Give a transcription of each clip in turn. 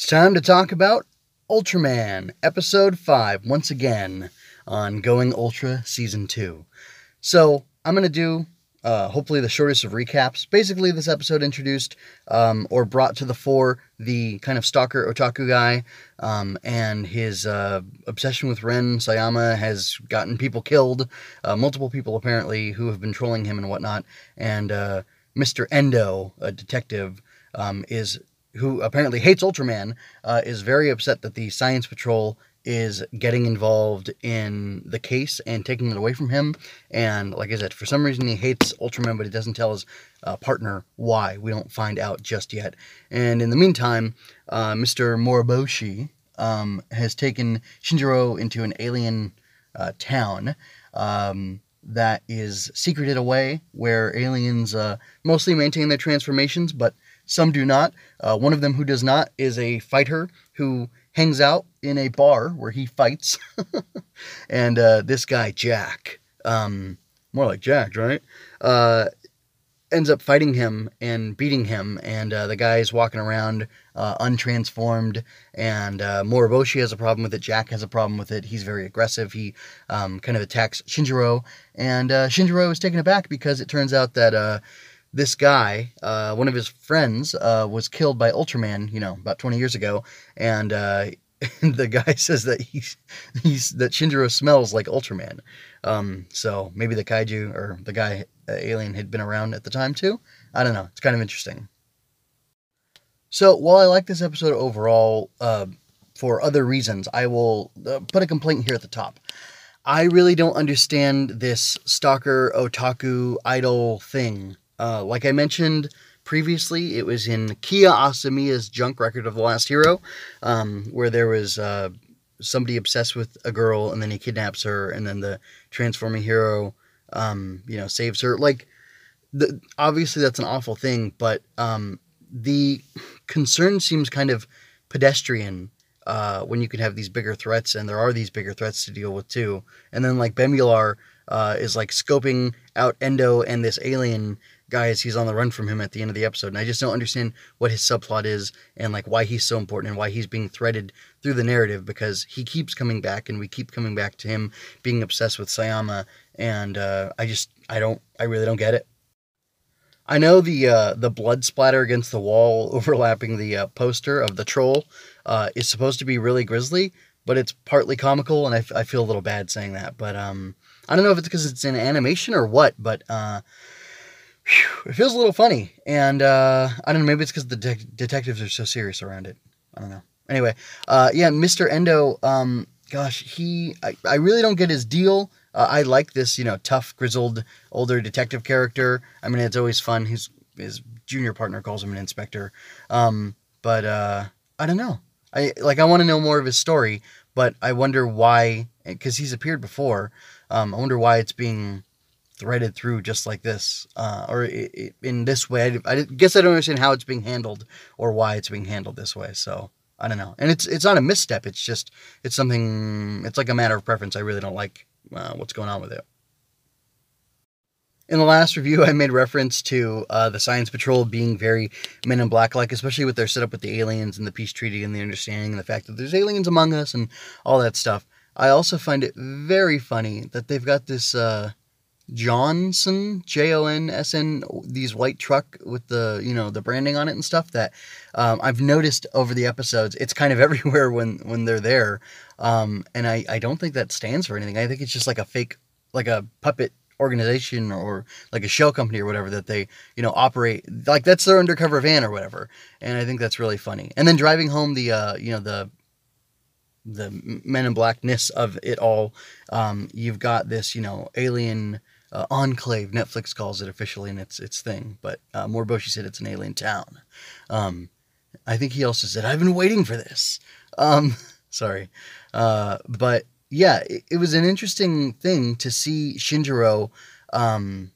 It's time to talk about Ultraman, Episode 5, once again on Going Ultra Season 2. So, I'm going to do uh, hopefully the shortest of recaps. Basically, this episode introduced um, or brought to the fore the kind of stalker otaku guy um, and his uh, obsession with Ren Sayama has gotten people killed, uh, multiple people apparently who have been trolling him and whatnot. And uh, Mr. Endo, a detective, um, is who apparently hates Ultraman, uh, is very upset that the Science Patrol is getting involved in the case and taking it away from him. And like I said, for some reason he hates Ultraman, but he doesn't tell his uh, partner why. We don't find out just yet. And in the meantime, uh, Mr. Moriboshi um, has taken Shinjiro into an alien uh, town. Um, that is secreted away, where aliens uh, mostly maintain their transformations, but some do not. Uh, one of them who does not is a fighter who hangs out in a bar where he fights. and uh, this guy, Jack, um, more like Jack, right? Uh, ends up fighting him and beating him. And uh, the is walking around uh, untransformed. And uh, Moriboshi has a problem with it. Jack has a problem with it. He's very aggressive. He um, kind of attacks Shinjiro. And uh, Shinjiro is taken aback because it turns out that uh, this guy, uh, one of his friends, uh, was killed by Ultraman, you know, about 20 years ago, and uh, the guy says that he's, he's that Shinjiro smells like Ultraman. Um, so maybe the kaiju or the guy uh, alien had been around at the time too. I don't know. It's kind of interesting. So while I like this episode overall, uh, for other reasons, I will uh, put a complaint here at the top. I really don't understand this stalker otaku idol thing uh, like I mentioned previously, it was in Kia Asamiya's Junk Record of the Last Hero, um, where there was uh, somebody obsessed with a girl and then he kidnaps her, and then the transforming hero, um, you know, saves her. Like, the, obviously that's an awful thing, but um, the concern seems kind of pedestrian uh, when you can have these bigger threats, and there are these bigger threats to deal with too. And then like Bemular uh, is like scoping out Endo and this alien guy as he's on the run from him at the end of the episode. And I just don't understand what his subplot is and like why he's so important and why he's being threaded through the narrative because he keeps coming back and we keep coming back to him being obsessed with Sayama. And uh, I just, I don't, I really don't get it. I know the uh, the blood splatter against the wall overlapping the uh, poster of the troll uh, is supposed to be really grisly, but it's partly comical, and I, f- I feel a little bad saying that. But um, I don't know if it's because it's in animation or what, but uh, whew, it feels a little funny. And uh, I don't know, maybe it's because the de- detectives are so serious around it. I don't know. Anyway, uh, yeah, Mr. Endo, um, gosh, he, I, I really don't get his deal. Uh, I like this, you know, tough, grizzled, older detective character. I mean, it's always fun. His his junior partner calls him an inspector. Um, but uh, I don't know. I like I want to know more of his story, but I wonder why because he's appeared before. Um, I wonder why it's being threaded through just like this, uh, or it, it, in this way. I, I, guess I don't understand how it's being handled or why it's being handled this way. So I don't know. And it's it's not a misstep. It's just it's something. It's like a matter of preference. I really don't like uh, what's going on with it. In the last review, I made reference to uh, the Science Patrol being very Men in Black like, especially with their setup with the aliens and the peace treaty and the understanding and the fact that there's aliens among us and all that stuff. I also find it very funny that they've got this uh, Johnson, J O N S N, these white truck with the you know the branding on it and stuff that um, I've noticed over the episodes. It's kind of everywhere when when they're there, um, and I I don't think that stands for anything. I think it's just like a fake, like a puppet organization or like a shell company or whatever that they you know operate like that's their undercover van or whatever and i think that's really funny and then driving home the uh you know the the men in blackness of it all um you've got this you know alien uh, enclave. Netflix calls it officially, and it's its thing. But uh, Moriboshi said it's an alien town. Um, I think he also said I've been waiting for this. Um, sorry, uh, but yeah, it, it, was an interesting thing to see Shinjiro. Um,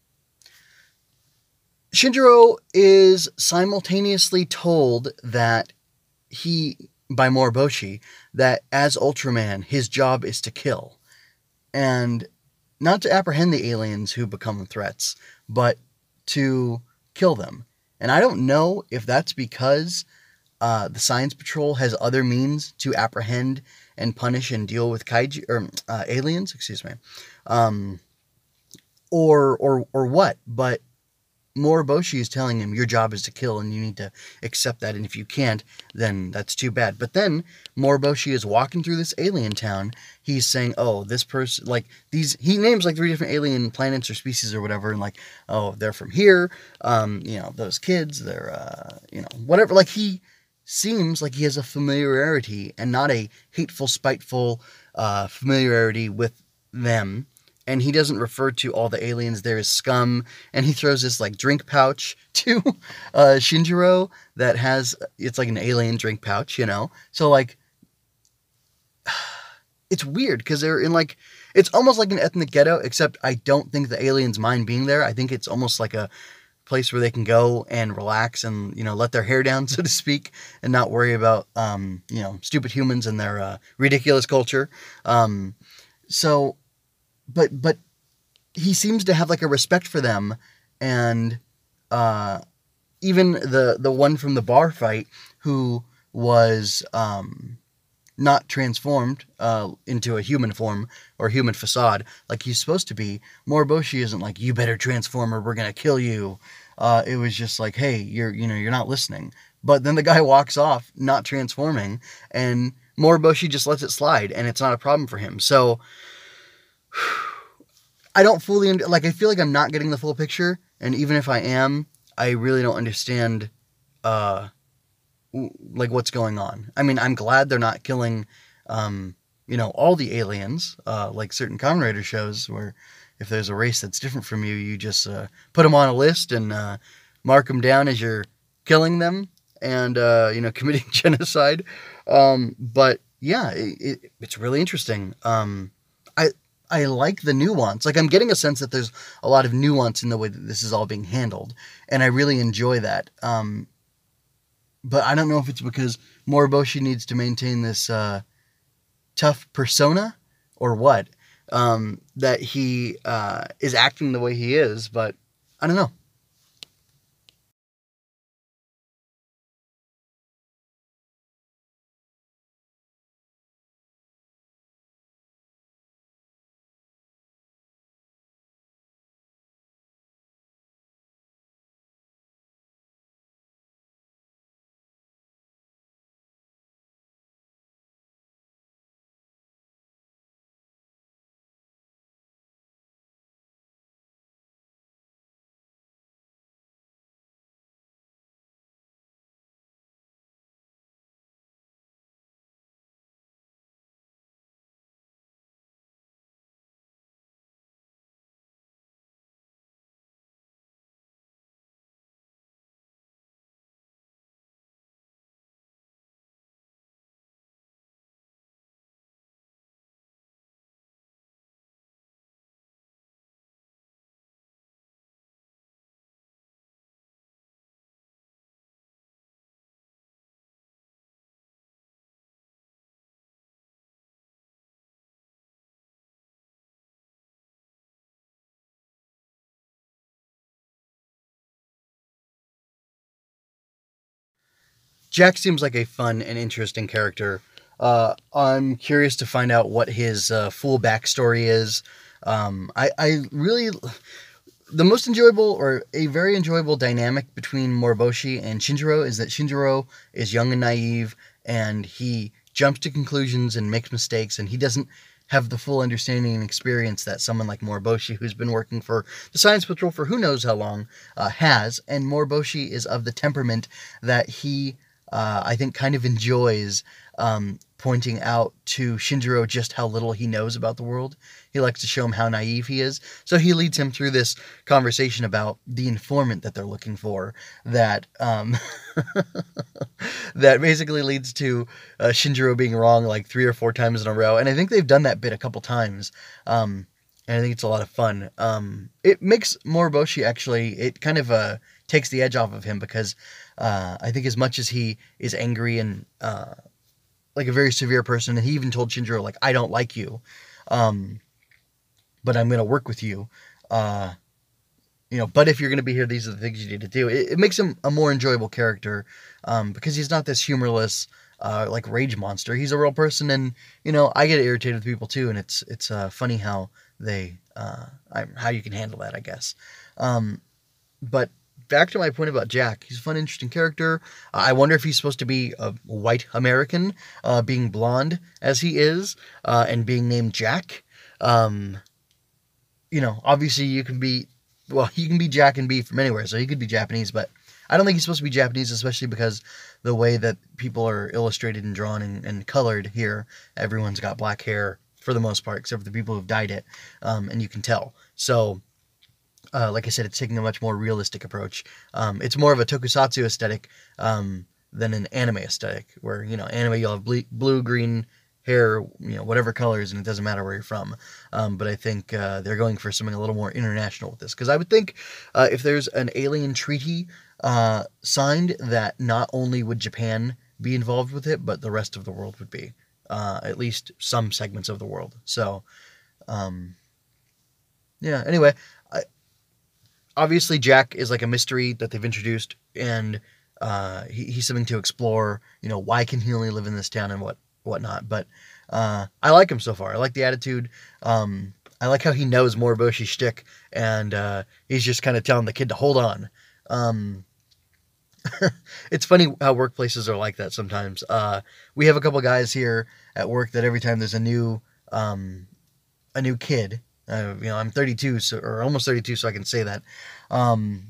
Shinjiro is simultaneously told that he by Moriboshi that as Ultraman his job is to kill. And not to apprehend the aliens who become threats, but to kill them. And I don't know if that's because uh, the Science Patrol has other means to apprehend and punish and deal with kaiju or uh, aliens. Excuse me, um, or or or what? But Moriboshi is telling him your job is to kill and you need to accept that. And if you can't, then that's too bad. But then Moriboshi is walking through this alien town. He's saying, oh, this person, like these, he names like three different alien planets or species or whatever. And like, oh, they're from here. Um, you know, those kids, they're, uh, you know, whatever. Like he seems like he has a familiarity and not a hateful, spiteful uh, familiarity with them and he doesn't refer to all the aliens there as scum and he throws this like drink pouch to uh, shinjiro that has it's like an alien drink pouch you know? So like it's weird because they're in like it's almost like an ethnic ghetto except i don't think the aliens mind being there. I think it's almost like a place where they can go and relax and you know let their hair down so to speak and not worry about um, you know stupid humans and their uh, ridiculous culture. Um, so but but he seems to have like a respect for them and uh, even the the one from the bar fight who was um, not transformed uh, into a human form or human facade like he's supposed to be. Moriboshi isn't like you better transform or we're gonna kill you. Uh, it was just like, hey, you're you know you're not listening. But then the guy walks off, not transforming, and Moriboshi just lets it slide, and it's not a problem for him. So I don't fully like. I feel like I'm not getting the full picture, and even if I am, I really don't understand, uh, like what's going on. I mean, I'm glad they're not killing, um, you know, all the aliens, uh, like certain Kamen Rider shows where if there's a race that's different from you, you just uh, put them on a list and uh, mark them down as you're killing them and uh, you know committing genocide. Um, but yeah, it, it, it's really interesting. Um, I like the nuance. Like I'm getting a sense that there's a lot of nuance in the way that this is all being handled, and I really enjoy that. Um, but I don't know if it's because Moriboshi needs to maintain this uh, tough persona or what um, that he uh, is acting the way he is. But I don't know. Jack seems like a fun and interesting character. Uh, I'm curious to find out what his uh, full backstory is. Um, I, I really the most enjoyable or a very enjoyable dynamic between Moriboshi and Shinjiro is that Shinjiro is young and naive and he jumps to conclusions and makes mistakes and he doesn't have the full understanding and experience that someone like Moriboshi, who's been working for the Science Patrol for who knows how long, uh, has. And Moriboshi is of the temperament that he uh, I think, kind of enjoys um, pointing out to Shinjiro just how little he knows about the world. He likes to show him how naive he is. So he leads him through this conversation about the informant that they're looking for. That um, that basically leads to uh, Shinjiro being wrong like three or four times in a row. And I think they've done that bit a couple times. Um, and I think it's a lot of fun. Um, it makes Moriboshi actually. It kind of uh, takes the edge off of him because uh, I think as much as he is angry and uh, like a very severe person, and he even told Shinjiro like, "I don't like you, um, but I'm going to work with you." Uh, you know, but if you're going to be here, these are the things you need to do. It, it makes him a more enjoyable character um, because he's not this humorless, uh, like rage monster. He's a real person, and you know, I get irritated with people too, and it's it's uh, funny how they uh, how you can handle that, I guess. Um, but back to my point about Jack, he's a fun, interesting character. I wonder if he's supposed to be a white American, uh, being blonde as he is, uh, and being named Jack. Um, you know, obviously you can be well, you can be Jack and be from anywhere, so he could be Japanese, but I don't think he's supposed to be Japanese, especially because the way that people are illustrated and drawn and, and colored here, everyone's got black hair for the most part, except for the people who've dyed it, um, and you can tell. So, uh, like I said, it's taking a much more realistic approach. Um, it's more of a tokusatsu aesthetic um, than an anime aesthetic, where you know, anime you'll have ble- blue, green, hair, you know, whatever colors, and it doesn't matter where you're from. Um, but I think uh, they're going for something a little more international with this because I would think uh, if there's an alien treaty uh, signed, that not only would Japan be involved with it, but the rest of the world would be, uh, at least some segments of the world. So, um, yeah. Anyway, I, obviously Jack is like a mystery that they've introduced, and uh, he, he's something to explore. You know, why can he only live in this town and what whatnot. But uh, I like him so far. I like the attitude. Um, I like how he knows Moriboshi shtick, and uh, he's just kind of telling the kid to hold on. Um, it's funny how workplaces are like that sometimes. Uh, we have a couple guys here at work that every time there's a new um, a new kid, uh, you know, I'm 32, so or almost 32, so I can say that. Um,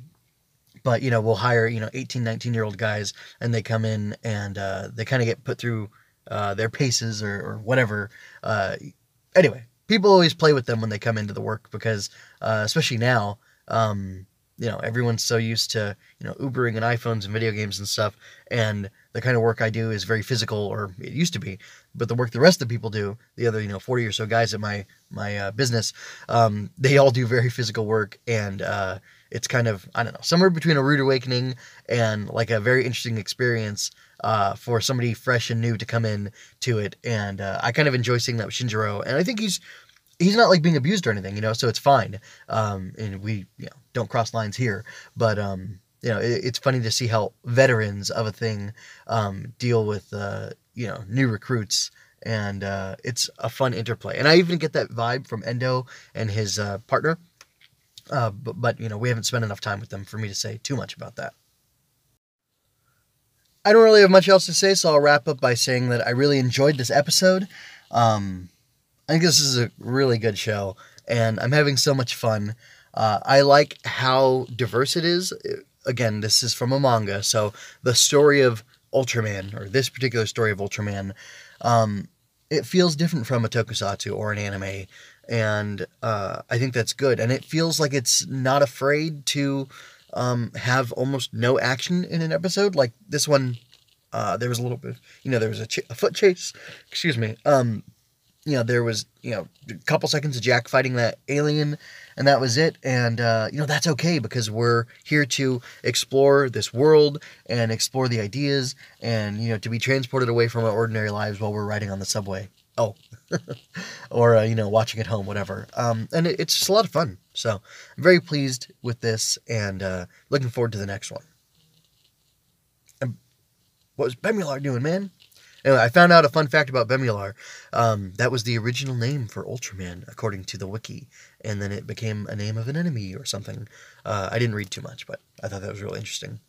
but you know, we'll hire you know 18, 19 year old guys, and they come in and uh, they kind of get put through uh, their paces or, or whatever. Uh, anyway, people always play with them when they come into the work because, uh, especially now, um, you know, everyone's so used to, you know, Ubering and iPhones and video games and stuff. And the kind of work I do is very physical, or it used to be. But the work the rest of the people do, the other, you know, 40 or so guys at my, my uh, business, um, they all do very physical work. And uh, it's kind of, I don't know, somewhere between a rude awakening and like a very interesting experience uh, for somebody fresh and new to come in to it. And uh, I kind of enjoy seeing that with Shinjiro. And I think he's he's not like being abused or anything, you know, so it's fine. Um, and we you know don't cross lines here, but um, you know, it, it's funny to see how veterans of a thing um, deal with uh, you know new recruits. And uh, it's a fun interplay, and I even get that vibe from Endo and his uh, partner. Uh, but, but you know, we haven't spent enough time with them for me to say too much about that. I don't really have much else to say, so I'll wrap up by saying that I really enjoyed this episode. Um, I think this is a really good show, and I'm having so much fun. Uh, I like how diverse it is. Again, this is from a manga, so the story of Ultraman, or this particular story of Ultraman, um, it feels different from a tokusatsu or an anime, and uh, I think that's good. And it feels like it's not afraid to um, have almost no action in an episode. Like this one, uh, there was a little bit, you know, there was a, ch- a foot chase. Excuse me. Um, you know, there was, you know, a couple seconds of Jack fighting that alien, and that was it. And, uh, you know, that's okay because we're here to explore this world and explore the ideas and, you know, to be transported away from our ordinary lives while we're riding on the subway. Oh, or, uh, you know, watching at home, whatever. Um, and it, it's just a lot of fun. So I'm very pleased with this and uh, looking forward to the next one. And what was Bemular doing, man? Anyway, I found out a fun fact about Bemular. Um, that was the original name for Ultraman, according to the wiki, and then it became a name of an enemy or something. Uh, I didn't read too much, but I thought that was really interesting.